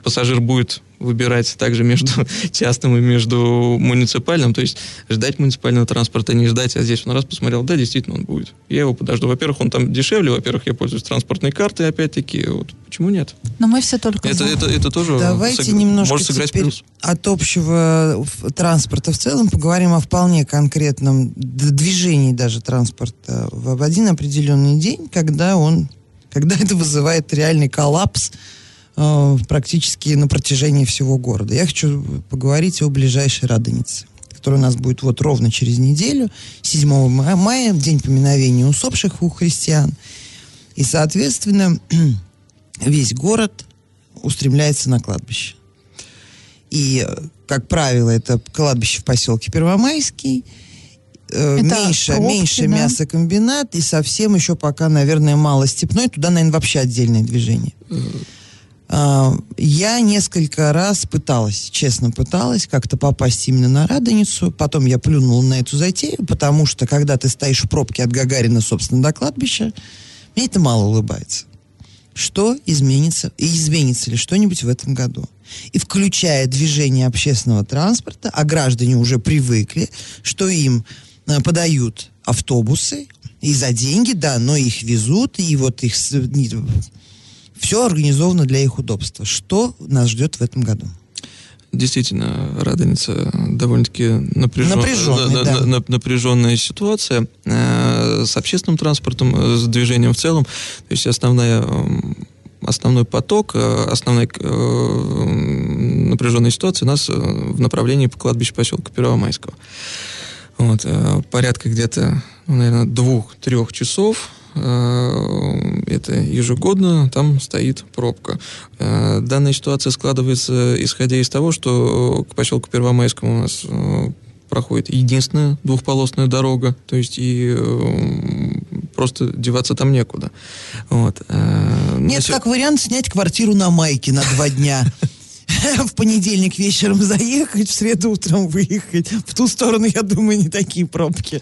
пассажир будет выбирать также между частным и между муниципальным, то есть ждать муниципального транспорта, не ждать, а здесь он раз посмотрел, да, действительно он будет. Я его подожду. Во-первых, он там дешевле, во-первых, я пользуюсь транспортной картой, опять-таки, вот почему нет? Но мы все только это, это, это тоже Давайте сыг... немножко может сыграть плюс. от общего транспорта в целом поговорим о вполне конкретном движении даже транспорта в один определенный день, когда он, когда это вызывает реальный коллапс э, практически на протяжении всего города. Я хочу поговорить о ближайшей Радонице, которая у нас будет вот ровно через неделю, 7 мая, в день поминовения усопших у христиан. И, соответственно, весь город устремляется на кладбище. И, как правило, это кладбище в поселке Первомайский, э, это меньше, пробки, меньше да? мясокомбинат и совсем еще пока, наверное, мало степной. Туда, наверное, вообще отдельное движение. А, я несколько раз пыталась, честно пыталась как-то попасть именно на Радоницу. Потом я плюнула на эту затею, потому что когда ты стоишь в пробке от Гагарина, собственно, до кладбища, мне это мало улыбается. Что изменится? И изменится ли что-нибудь в этом году? И включая движение общественного транспорта, а граждане уже привыкли, что им э, подают автобусы, и за деньги, да, но их везут, и вот их все организовано для их удобства. Что нас ждет в этом году? Действительно, Радоница довольно-таки напряжен... напряженная, да. напряженная ситуация э, с общественным транспортом, э, с движением в целом. То есть основная основной поток, э, основная напряженная ситуация у нас в направлении по кладбищу поселка Первомайского. Вот, порядка где-то, ну, наверное, двух-трех часов это ежегодно, там стоит пробка. Э, данная ситуация складывается, исходя из того, что к поселку Первомайскому у нас э, проходит единственная двухполосная дорога, то есть и э, просто деваться там некуда. Вот. э, Нет, насчет- как вариант снять квартиру на майке на два дня. В понедельник вечером заехать, в среду утром выехать. В ту сторону, я думаю, не такие пробки.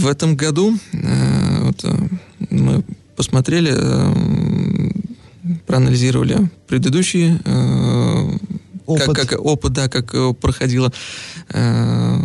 В этом году э, вот, э, мы посмотрели, э, проанализировали предыдущие э, Опыт. Как, как опыт, да, как проходило. Э,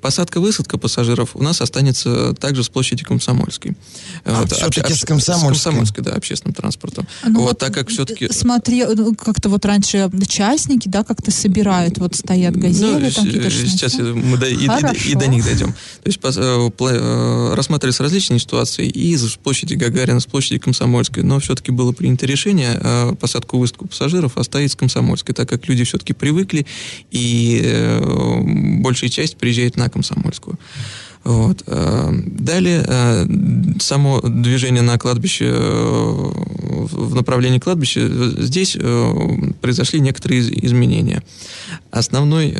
Посадка-высадка пассажиров у нас останется также с площади Комсомольской. А, Вот, всё-таки обще- с Комсомольской. С Комсомольской, да, общественным транспортом. Ну вот, так как все-таки... Смотри, ну, как-то вот раньше частники, да, как-то собирают, вот стоят газели, Ну, там какие-то с- сейчас шнеки. мы до, и, и- и до них дойдем. То есть э, э, рассматривались различные ситуации и с площади Гагарина, с площади Комсомольской, но все-таки было принято решение э, посадку и высадку пассажиров оставить с Комсомольской, так как люди все-таки привыкли и э, большая часть приезжает на Комсомольскую. Вот. э, Далее э, само движение на кладбище э, в направлении кладбища, здесь произошли некоторые из- изменения. Основной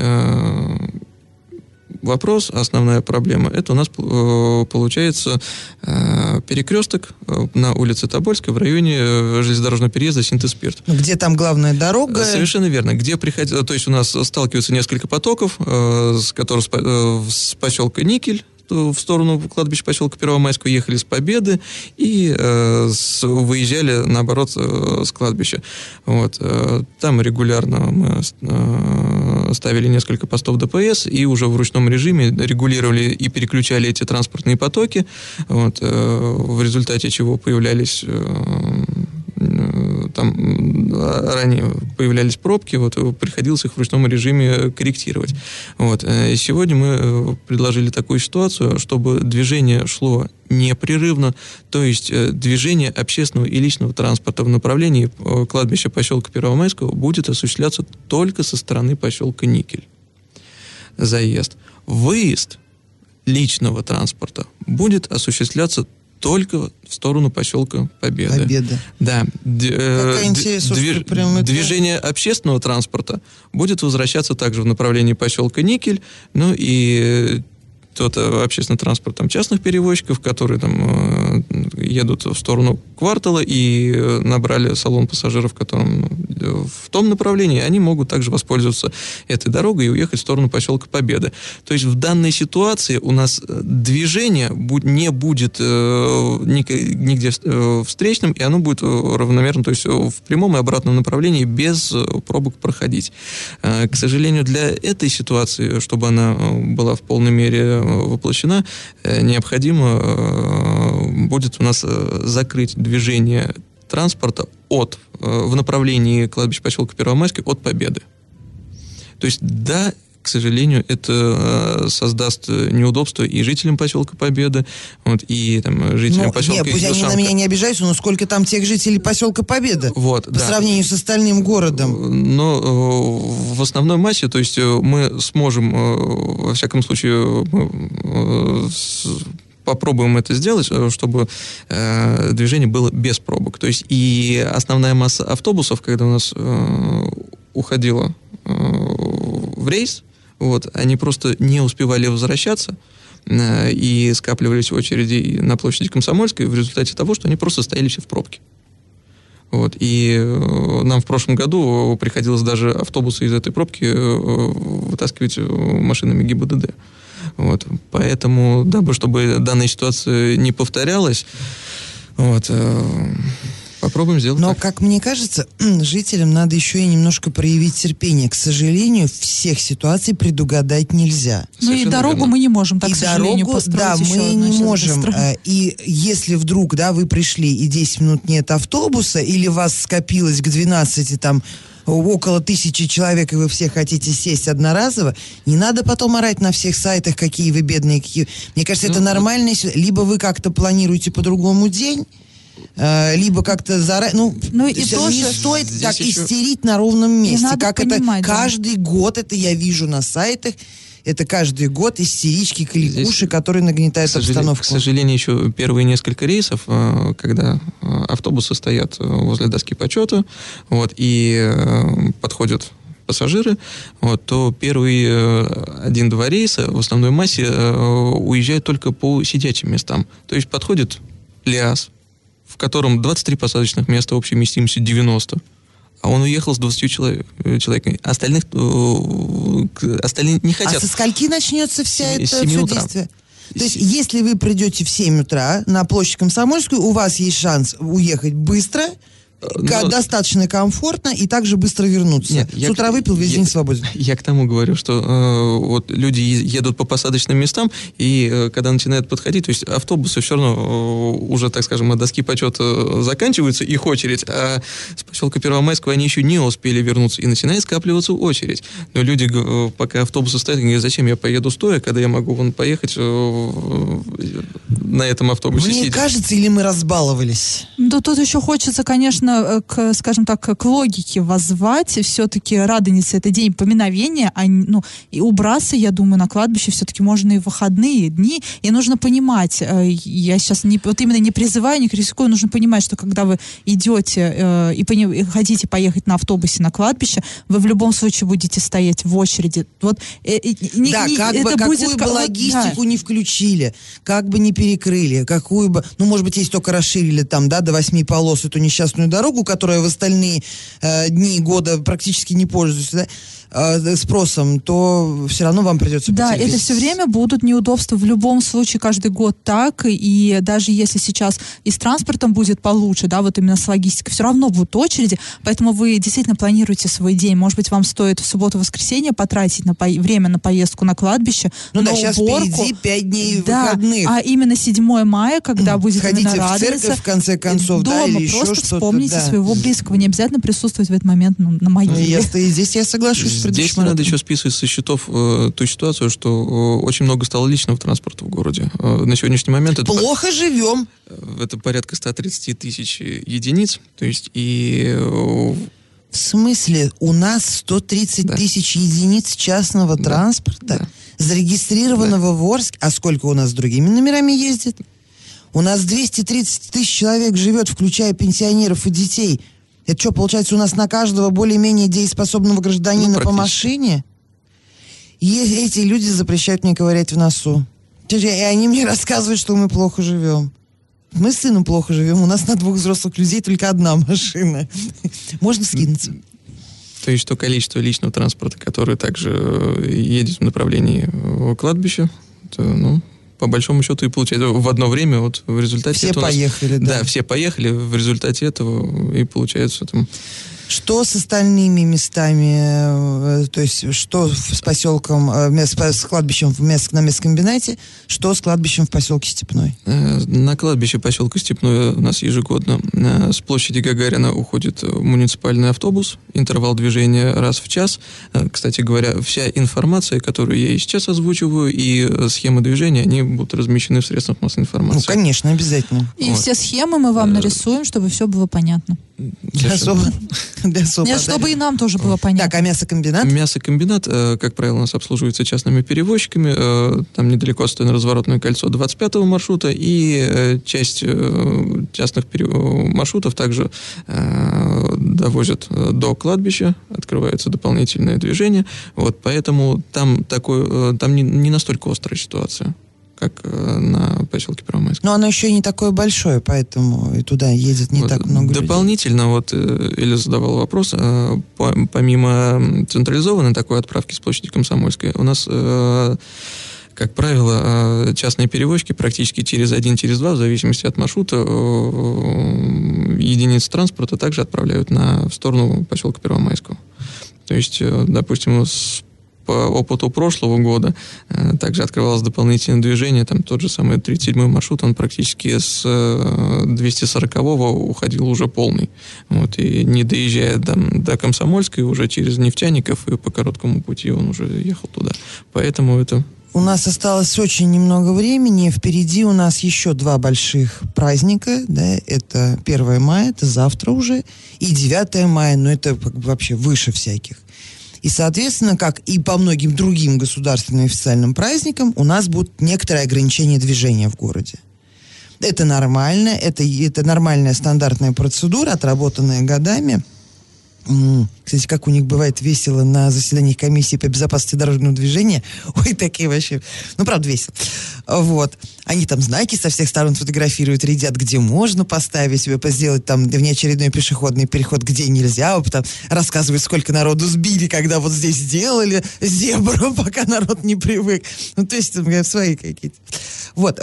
вопрос, основная проблема, это у нас э, получается э, перекресток э, на улице Тобольской в районе железнодорожного переезда Синтез-Спирт. Ну, Где там главная дорога? Совершенно верно. Где приходи- то есть у нас сталкиваются несколько потоков, с которых с, по- с поселка Никель в сторону кладбища поселка Первомайского ехали с Победы и э, с- выезжали, наоборот, э, с кладбища. Вот, э, там регулярно мы э, ставили несколько постов ДПС и уже в ручном режиме регулировали и переключали эти транспортные потоки, вот, э, в результате чего появлялись э, э, там ранее появлялись пробки, вот э, приходилось их в ручном режиме корректировать. Вот. э, и Сегодня мы э, предложили такую ситуацию, чтобы движение шло непрерывно, то есть э, движение общественного и личного транспорта в направлении э, кладбища поселка Первомайского будет осуществляться только со стороны поселка Никель. Заезд. Выезд личного транспорта будет осуществляться только в сторону поселка Победы. Победа. Да. Д- э, Какая интересная, движ- прям это- Движение общественного транспорта будет возвращаться также в направлении поселка Никель, ну и э, тот э, общественный транспорт там, частных перевозчиков, которые там едут в сторону квартала и набрали салон пассажиров, которым э, в том направлении, они могут также воспользоваться этой дорогой и уехать в сторону поселка Победы. То есть в данной ситуации у нас э, движение не будет э, нигде э, встречным, и оно будет равномерно, то есть в прямом и обратном направлении без пробок проходить. К сожалению, для этой ситуации, чтобы она была в полной мере воплощена, необходимо будет у нас закрыть движение транспорта от, э, в направлении кладбища поселка Первомайский от Победы. То есть, да, к сожалению, это э, создаст э, неудобства и жителям поселка Победа, вот, и там, жителям Ну, поселка нет, пусть они на меня не обижаются, но сколько там тех жителей поселка Победа? Вот, По да. сравнению с остальным городом. Но в основной массе, то есть мы сможем, во всяком случае, попробуем это сделать, э, чтобы э, движение было без пробок. То есть и основная масса автобусов, когда у нас э, уходила э, в рейс, вот, они просто не успевали возвращаться э, и скапливались в очереди на площади Комсомольской в результате того, что они просто стояли все в пробке. Вот, и э, нам в прошлом году приходилось даже автобусы из этой пробки э, вытаскивать машинами ГИБДД. Вот, поэтому, дабы чтобы данная ситуация не повторялась, вот, э, попробуем сделать Но, так. как мне кажется, жителям надо еще и немножко проявить терпение. К сожалению, всех ситуаций предугадать нельзя. Ну и дорогу верно. мы не можем, так, и к сожалению, дорогу, построить да, еще мы одну не можем. быстро. э, И если вдруг, да, вы пришли и 10 минут нет автобуса, или вас скопилось к 12 там около тысячи человек, и вы все хотите сесть одноразово, не надо потом орать на всех сайтах, какие вы бедные, какие... Мне кажется, это Ну, нормальная ситуация. Либо вы как-то планируете по-другому день, э, либо как-то заранее... Ну, Ну и тоже- не стоит так еще- истерить на ровном месте. как понимать, это да. каждый год это я вижу на сайтах. Это каждый год истерички, кликуши, которые нагнетают К обстановку. к сожалению, еще первые несколько рейсов, э, когда э, автобусы стоят э, возле доски почета, вот, и подходят пассажиры, вот, то первые один-два рейса в основной массе уезжают только по сидячим местам. То есть подходит ЛиАЗ, в котором 23 посадочных места, общей вместимостью 90. А он уехал с 20 человек, э, человеками. Остальных, э, остальные не А хотят. со скольки начнется вся семи все утра. действие? То есть, если вы придете в 7 утра на площадь Комсомольскую, у вас есть шанс уехать быстро, но- достаточно комфортно и также быстро вернуться. Нет, С я утра к- выпил, весь я- день свободен. Я к тому говорю, что э, вот люди едут по посадочным местам, и э, когда начинают подходить, то есть автобусы все равно э, уже, так скажем, от доски почета э, заканчиваются, их очередь, а с поселка Первомайского они еще не успели вернуться, и начинает скапливаться очередь. Но люди, э, пока автобусы стоят, говорят, зачем я поеду стоя, когда я могу вон поехать э, э, на этом автобусе Мне сидя. кажется, или мы разбаловались? Да тут еще хочется, конечно, э, к, скажем так, к логике воззвать. Все-таки Радоница это день поминовения, а ну, и убраться, я думаю, на кладбище все-таки можно и в выходные дни. И нужно понимать, э, я сейчас не, вот именно не призываю, не критикую, нужно понимать, что когда вы идете э, и, пони- и хотите поехать на автобусе на кладбище, вы в любом случае будете стоять в очереди. Вот, э, э, не- да, не- как это бы, будет какую ка- бы вот, да. логистику не включили, как бы не перекрыли, какую бы... Ну, может быть, если только расширили там, да, до восьми полос эту несчастную дорогу, которая в остальные э, дни года практически не пользуется да, э, спросом, то все равно вам придется Да, потерпеть. это все время будут неудобства в любом случае каждый год так, и даже если сейчас и с транспортом будет получше, да, вот именно с логистикой, все равно будут очереди, поэтому вы действительно планируете свой день. Может быть, вам стоит в субботу-воскресенье потратить на по- время на поездку на кладбище, Ну да, на сейчас уборку. впереди пять дней Да, выходных. а именно 7 мая, когда будет Сходите в церковь, в конце концов, да, дома или еще просто что-то, вспомните да. своего близкого, не обязательно присутствовать в этот момент ну, на Ну, могиле. я, здесь я соглашусь Здесь не надо еще списывать со счетов э, ту ситуацию, что э, очень много стало личного транспорта в городе. Э, на сегодняшний момент это, Плохо живем. по- это порядка 130 тысяч единиц. То есть и э, В смысле, у нас 130 Да. тысяч единиц частного Да. транспорта, Да. зарегистрированного в Орске. А сколько у нас с другими номерами ездит? У нас 230 тысяч человек живет, включая пенсионеров и детей. Это что, получается, у нас на каждого более-менее дееспособного гражданина Ну, по машине? И эти люди запрещают мне ковырять в носу. И они мне рассказывают, что мы плохо живем. Мы с сыном плохо живем. У нас на двух взрослых людей только одна машина. Можно скинуться. То есть то количество личного транспорта, которое также э, едет в направлении э, кладбища, то, ну, по большому счету и получается в одно время вот в результате Все этого у нас- поехали, да. да. все поехали, в результате этого и получается там Что с остальными местами, э, то есть что с поселком, э, с кладбищем в мес- на мясокомбинате, что с кладбищем в поселке Степной? Э, На кладбище поселка Степное у нас ежегодно с площади Гагарина уходит муниципальный автобус, интервал движения раз в час. Кстати говоря, вся информация, которую я и сейчас озвучиваю, и схемы движения, они будут размещены в средствах массовой Ну, информации. конечно, обязательно. И Вот. все схемы мы вам нарисуем, чтобы все было понятно. Для особо, для особо Нет, чтобы и нам тоже было Так, понятно. а мясокомбинат? Мясокомбинат, э, как правило, у нас обслуживается частными перевозчиками. э, Там недалеко отстойно разворотное кольцо 25-го маршрута. И э, часть э, частных пере- маршрутов также э, довозят до кладбища. Открывается дополнительное движение. Вот, поэтому там, такой, э, там не, не настолько острая ситуация, как э, на поселке Первомайск. Но оно еще и не такое большое, поэтому и туда едет не Вот, так много людей. Дополнительно, вот э, Эля задавал вопрос, э, по- помимо централизованной такой отправки с площади Комсомольской, у нас, как правило, частные перевозчики практически через один, через два, в зависимости от маршрута, э, единиц транспорта также отправляют на, в сторону поселка Первомайского. То есть, допустим, с по опыту прошлого года э, также открывалось дополнительное движение, там тот же самый 37-й маршрут, он практически с э, 240-го уходил уже полный. Вот, и не доезжая до, до Комсомольской, уже через Нефтяников и по короткому пути он уже ехал туда. Поэтому это У нас осталось очень немного времени. Впереди у нас еще два больших праздника. Да? Это 1 мая, это завтра уже, и 9 мая, но это вообще выше всяких. И, соответственно, как и по многим другим государственным официальным праздникам, у нас будут некоторые ограничения движения в городе. Это нормально, это, это нормальная стандартная процедура, отработанная годами. Кстати, как у них бывает весело на заседаниях комиссии по безопасности дорожного движения. Ой, такие вообще. Ну, правда, весело. Вот. Они там знаки со всех сторон фотографируют, рядят, где можно поставить, себе сделать там внеочередной пешеходный переход, где нельзя. Вот там рассказывают, сколько народу сбили, когда вот здесь сделали зебру, пока народ не привык. Ну, то есть, свои какие-то. Вот.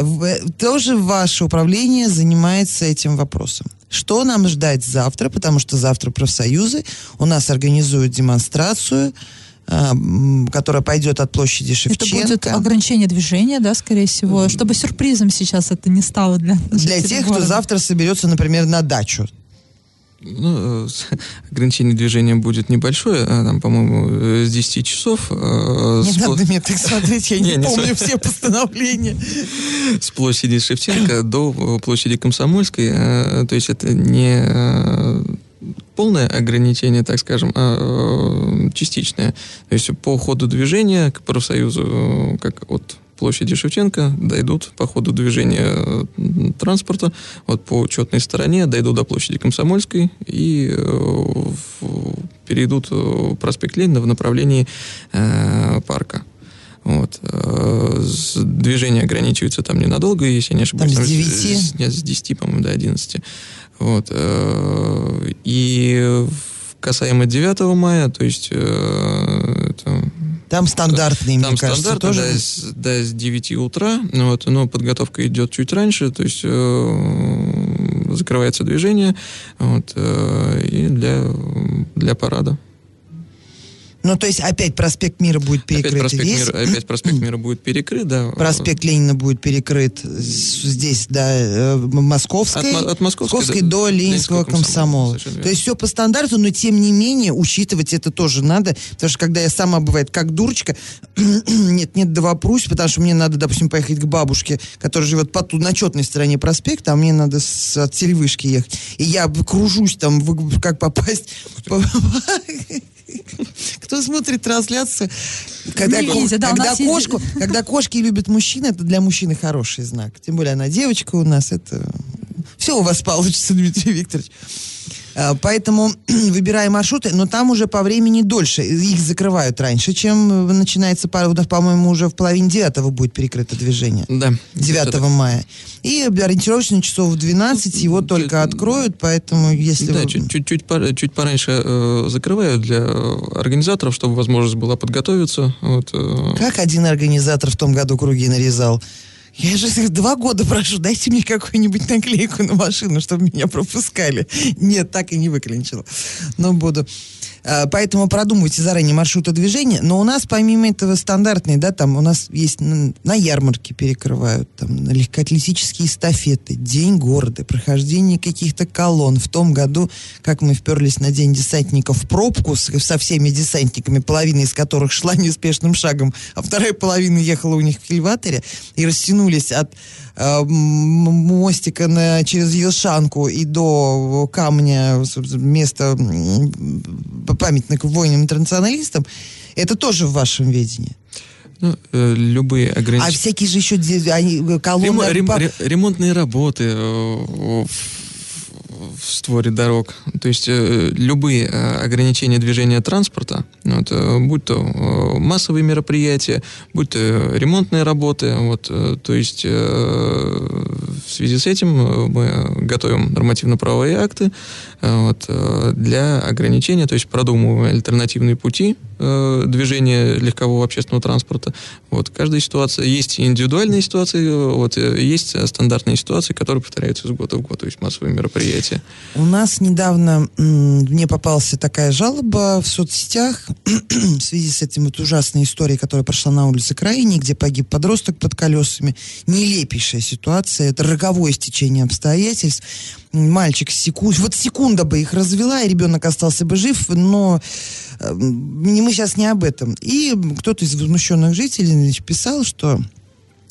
Тоже ваше управление занимается этим вопросом. Что нам ждать завтра, потому что завтра профсоюзы у нас организуют демонстрацию, а, которая пойдет от площади Шевченко. Это будет ограничение движения, да, скорее всего, чтобы сюрпризом сейчас это не стало для Для тех, города. кто завтра соберется, например, на дачу. Ну, э, ограничение движения будет небольшое, а, там, по-моему, э, с 10 часов. Э, не с надо мне так смотреть, я не, не помню все постановления. С площади Шевченко до площади Комсомольской, то есть это не полное ограничение, так скажем, а частичное. То есть по ходу движения к профсоюзу, как от площади Шевченко, дойдут по ходу движения э, транспорта, вот по учетной стороне, дойдут до площади Комсомольской и э, перейдут э, проспект Ленина в направлении парка. Вот. Движение ограничивается там ненадолго, если я не ошибаюсь. Там с 9? С, нет, с 10, по-моему, до 11. Вот. И касаемо 9 мая, то есть это там стандартные, Там мне кажется, тоже. Да, с, да, с 9 утра, вот, но подготовка идет чуть раньше, то есть э, закрывается движение вот, э, и для, для парада. Ну, то есть опять проспект Мира будет перекрыт опять проспект весь. Мира, опять проспект Мира будет перекрыт, да. Проспект Ленина будет перекрыт здесь, да, э, Московской, от, от Московской, Московской до, до Ленинского комсомола. комсомола. То есть все по стандарту, но тем не менее учитывать это тоже надо, потому что когда я сама, бывает, как дурочка, нет, нет, да вопрусь, потому что мне надо, допустим, поехать к бабушке, которая живет по ту, на четной стороне проспекта, а мне надо с, от Сельвышки ехать. И я кружусь там, как попасть... Кто смотрит трансляцию, когда, видите, да, когда, кошку, есть... когда кошки любят мужчин, это для мужчины хороший знак. Тем более она девочка у нас, это... Все у вас получится, Дмитрий Викторович. А, поэтому выбираем маршруты, но там уже по времени дольше. Их закрывают раньше, чем начинается, по-моему, уже в половине девятого будет перекрыто движение. Да. 9 мая. И ориентировочно часов в 12 его только откроют, поэтому если... Да, чуть-чуть чуть пораньше э, закрывают для организаторов, чтобы возможность была подготовиться. Вот, э... Как один организатор в том году круги нарезал? Я же их два года прошу, дайте мне какую-нибудь наклейку на машину, чтобы меня пропускали. Нет, так и не выклинчила. Но буду. А, поэтому продумывайте заранее маршруты движения. Но у нас помимо этого стандартные, да, там у нас есть на ярмарке перекрывают, там легкоатлетические эстафеты, день города, прохождение каких-то колонн. В том году, как мы вперлись на день десантников в пробку со всеми десантниками, половина из которых шла неспешным шагом, а вторая половина ехала у них в кильваторе и растянулись от э, мостика на, через Елшанку и до камня, места памятник воинам-интернационалистам, это тоже в вашем видении? Ну, э, любые ограничения. А всякие же еще они, колонны... Рем, рем, ремонтные работы э, в створе дорог. То есть э, любые э, ограничения движения транспорта, вот, э, будь то э, массовые мероприятия, будь то ремонтные работы, вот, э, то есть э, в связи с этим мы готовим нормативно-правовые акты э, вот, э, для ограничения, то есть продумываем альтернативные пути э, движения легкового общественного транспорта. Вот, каждая ситуация, есть индивидуальные ситуации, вот, есть стандартные ситуации, которые повторяются из года в год, то есть массовые мероприятия. У нас недавно мне попалась такая жалоба в соцсетях в связи с этим вот ужасной историей, которая прошла на улице Краине, где погиб подросток под колесами. Нелепейшая ситуация, это роковое стечение обстоятельств. Мальчик секунд, вот секунда бы их развела, и ребенок остался бы жив, но э, мы сейчас не об этом. И кто-то из возмущенных жителей писал, что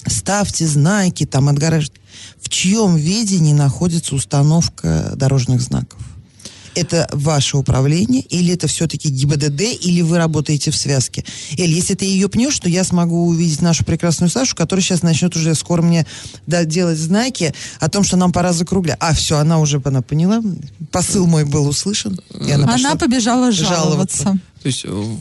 ставьте знаки, там отгораживайте. В чьем видении находится установка дорожных знаков? Это ваше управление, или это все-таки ГИБДД, или вы работаете в связке? Эль, если ты ее пнешь, то я смогу увидеть нашу прекрасную Сашу, которая сейчас начнет уже скоро мне да, делать знаки о том, что нам пора закруглять. А, все, она уже она поняла. Посыл мой был услышан. И она, она побежала жаловаться. жаловаться. То есть в,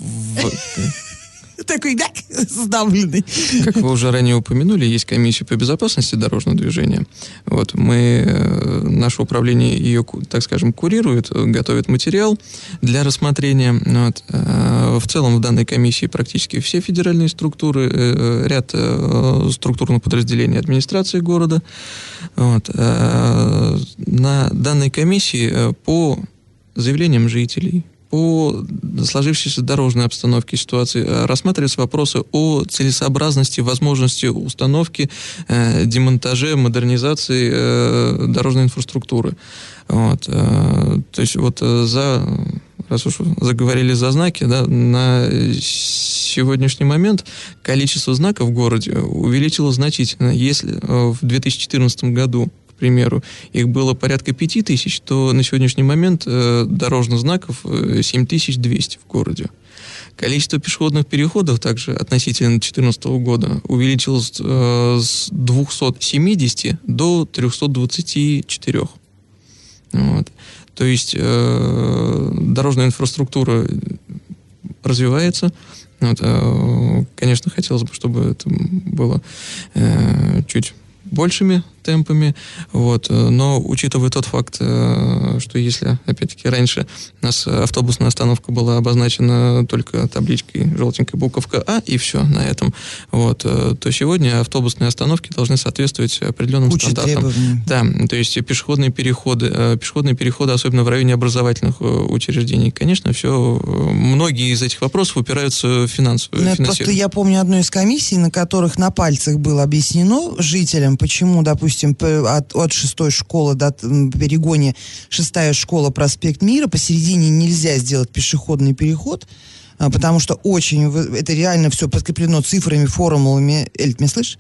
такой, да, сдавленный. Как вы уже ранее упомянули, есть комиссия по безопасности дорожного движения. Вот, мы, э, наше управление ее, так скажем, курирует, готовит материал для рассмотрения. Вот. Э, в целом в данной комиссии практически все федеральные структуры, э, ряд структурных подразделений администрации города. Вот. На данной комиссии по заявлениям жителей, по сложившейся дорожной обстановке ситуации э, рассматриваются вопросы о целесообразности, возможности установки, э, демонтаже, модернизации э, дорожной инфраструктуры. Вот, э, то есть вот э, за, раз уж заговорили за знаки, да, на сегодняшний момент количество знаков в городе увеличилось значительно. Если э, в 2014 году примеру, их было порядка 5 тысяч, то на сегодняшний момент э, дорожных знаков э, 7200 в городе. Количество пешеходных переходов также относительно 2014 года увеличилось э, с 270 до 324. Вот. То есть э, дорожная инфраструктура развивается. Вот, э, конечно, хотелось бы, чтобы это было э, чуть большими темпами, вот, э, но учитывая тот факт, э, что если, опять-таки, раньше у нас автобусная остановка была обозначена только табличкой желтенькой буковка А, и все на этом, вот, э, то сегодня автобусные остановки должны соответствовать определенным Куча стандартам. Требований. Да, то есть пешеходные переходы, пешеходные переходы, особенно в районе образовательных учреждений, конечно, все, многие из этих вопросов упираются в финансовую ну, Просто я помню одну из комиссий, на которых на пальцах было объяснено жителям, почему, допустим, допустим, от, от шестой школы до перегоне шестая школа проспект Мира, посередине нельзя сделать пешеходный переход, а, потому что очень, это реально все подкреплено цифрами, формулами. Эль, ты меня слышишь?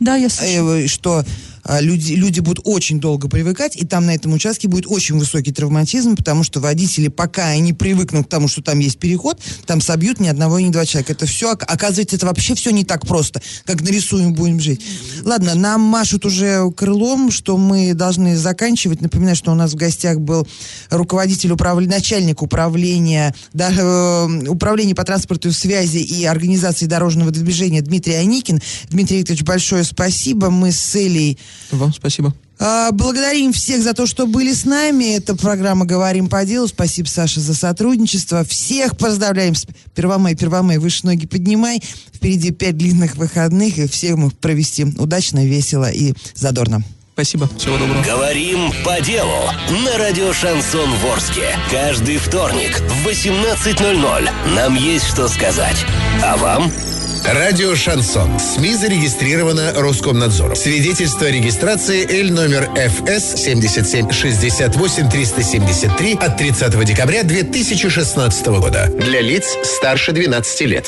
Да, я слышу. Э, что а, люди, люди будут очень долго привыкать, и там на этом участке будет очень высокий травматизм, потому что водители, пока они привыкнут к тому, что там есть переход, там собьют ни одного, ни два человека. Это все, оказывается, это вообще все не так просто, как нарисуем, будем жить. Ладно, нам машут уже крылом, что мы должны заканчивать. Напоминаю, что у нас в гостях был руководитель управления, начальник управления, да, э, управления по транспорту, связи и организации дорожного движения Дмитрий Аникин. Дмитрий Викторович, большое спасибо. Мы с Элей вам спасибо. А, благодарим всех за то, что были с нами. Это программа «Говорим по делу». Спасибо, Саша, за сотрудничество. Всех поздравляем Первомай. Первомай, выше ноги поднимай. Впереди пять длинных выходных. И всем провести удачно, весело и задорно. Спасибо. Всего доброго. Говорим по делу на радио «Шансон Ворске». Каждый вторник в 18.00 нам есть что сказать. А вам... Радио «Шансон». СМИ зарегистрировано Роскомнадзором. Свидетельство о регистрации Л номер ФС 7768 373 от 30 декабря 2016 года. Для лиц старше 12 лет.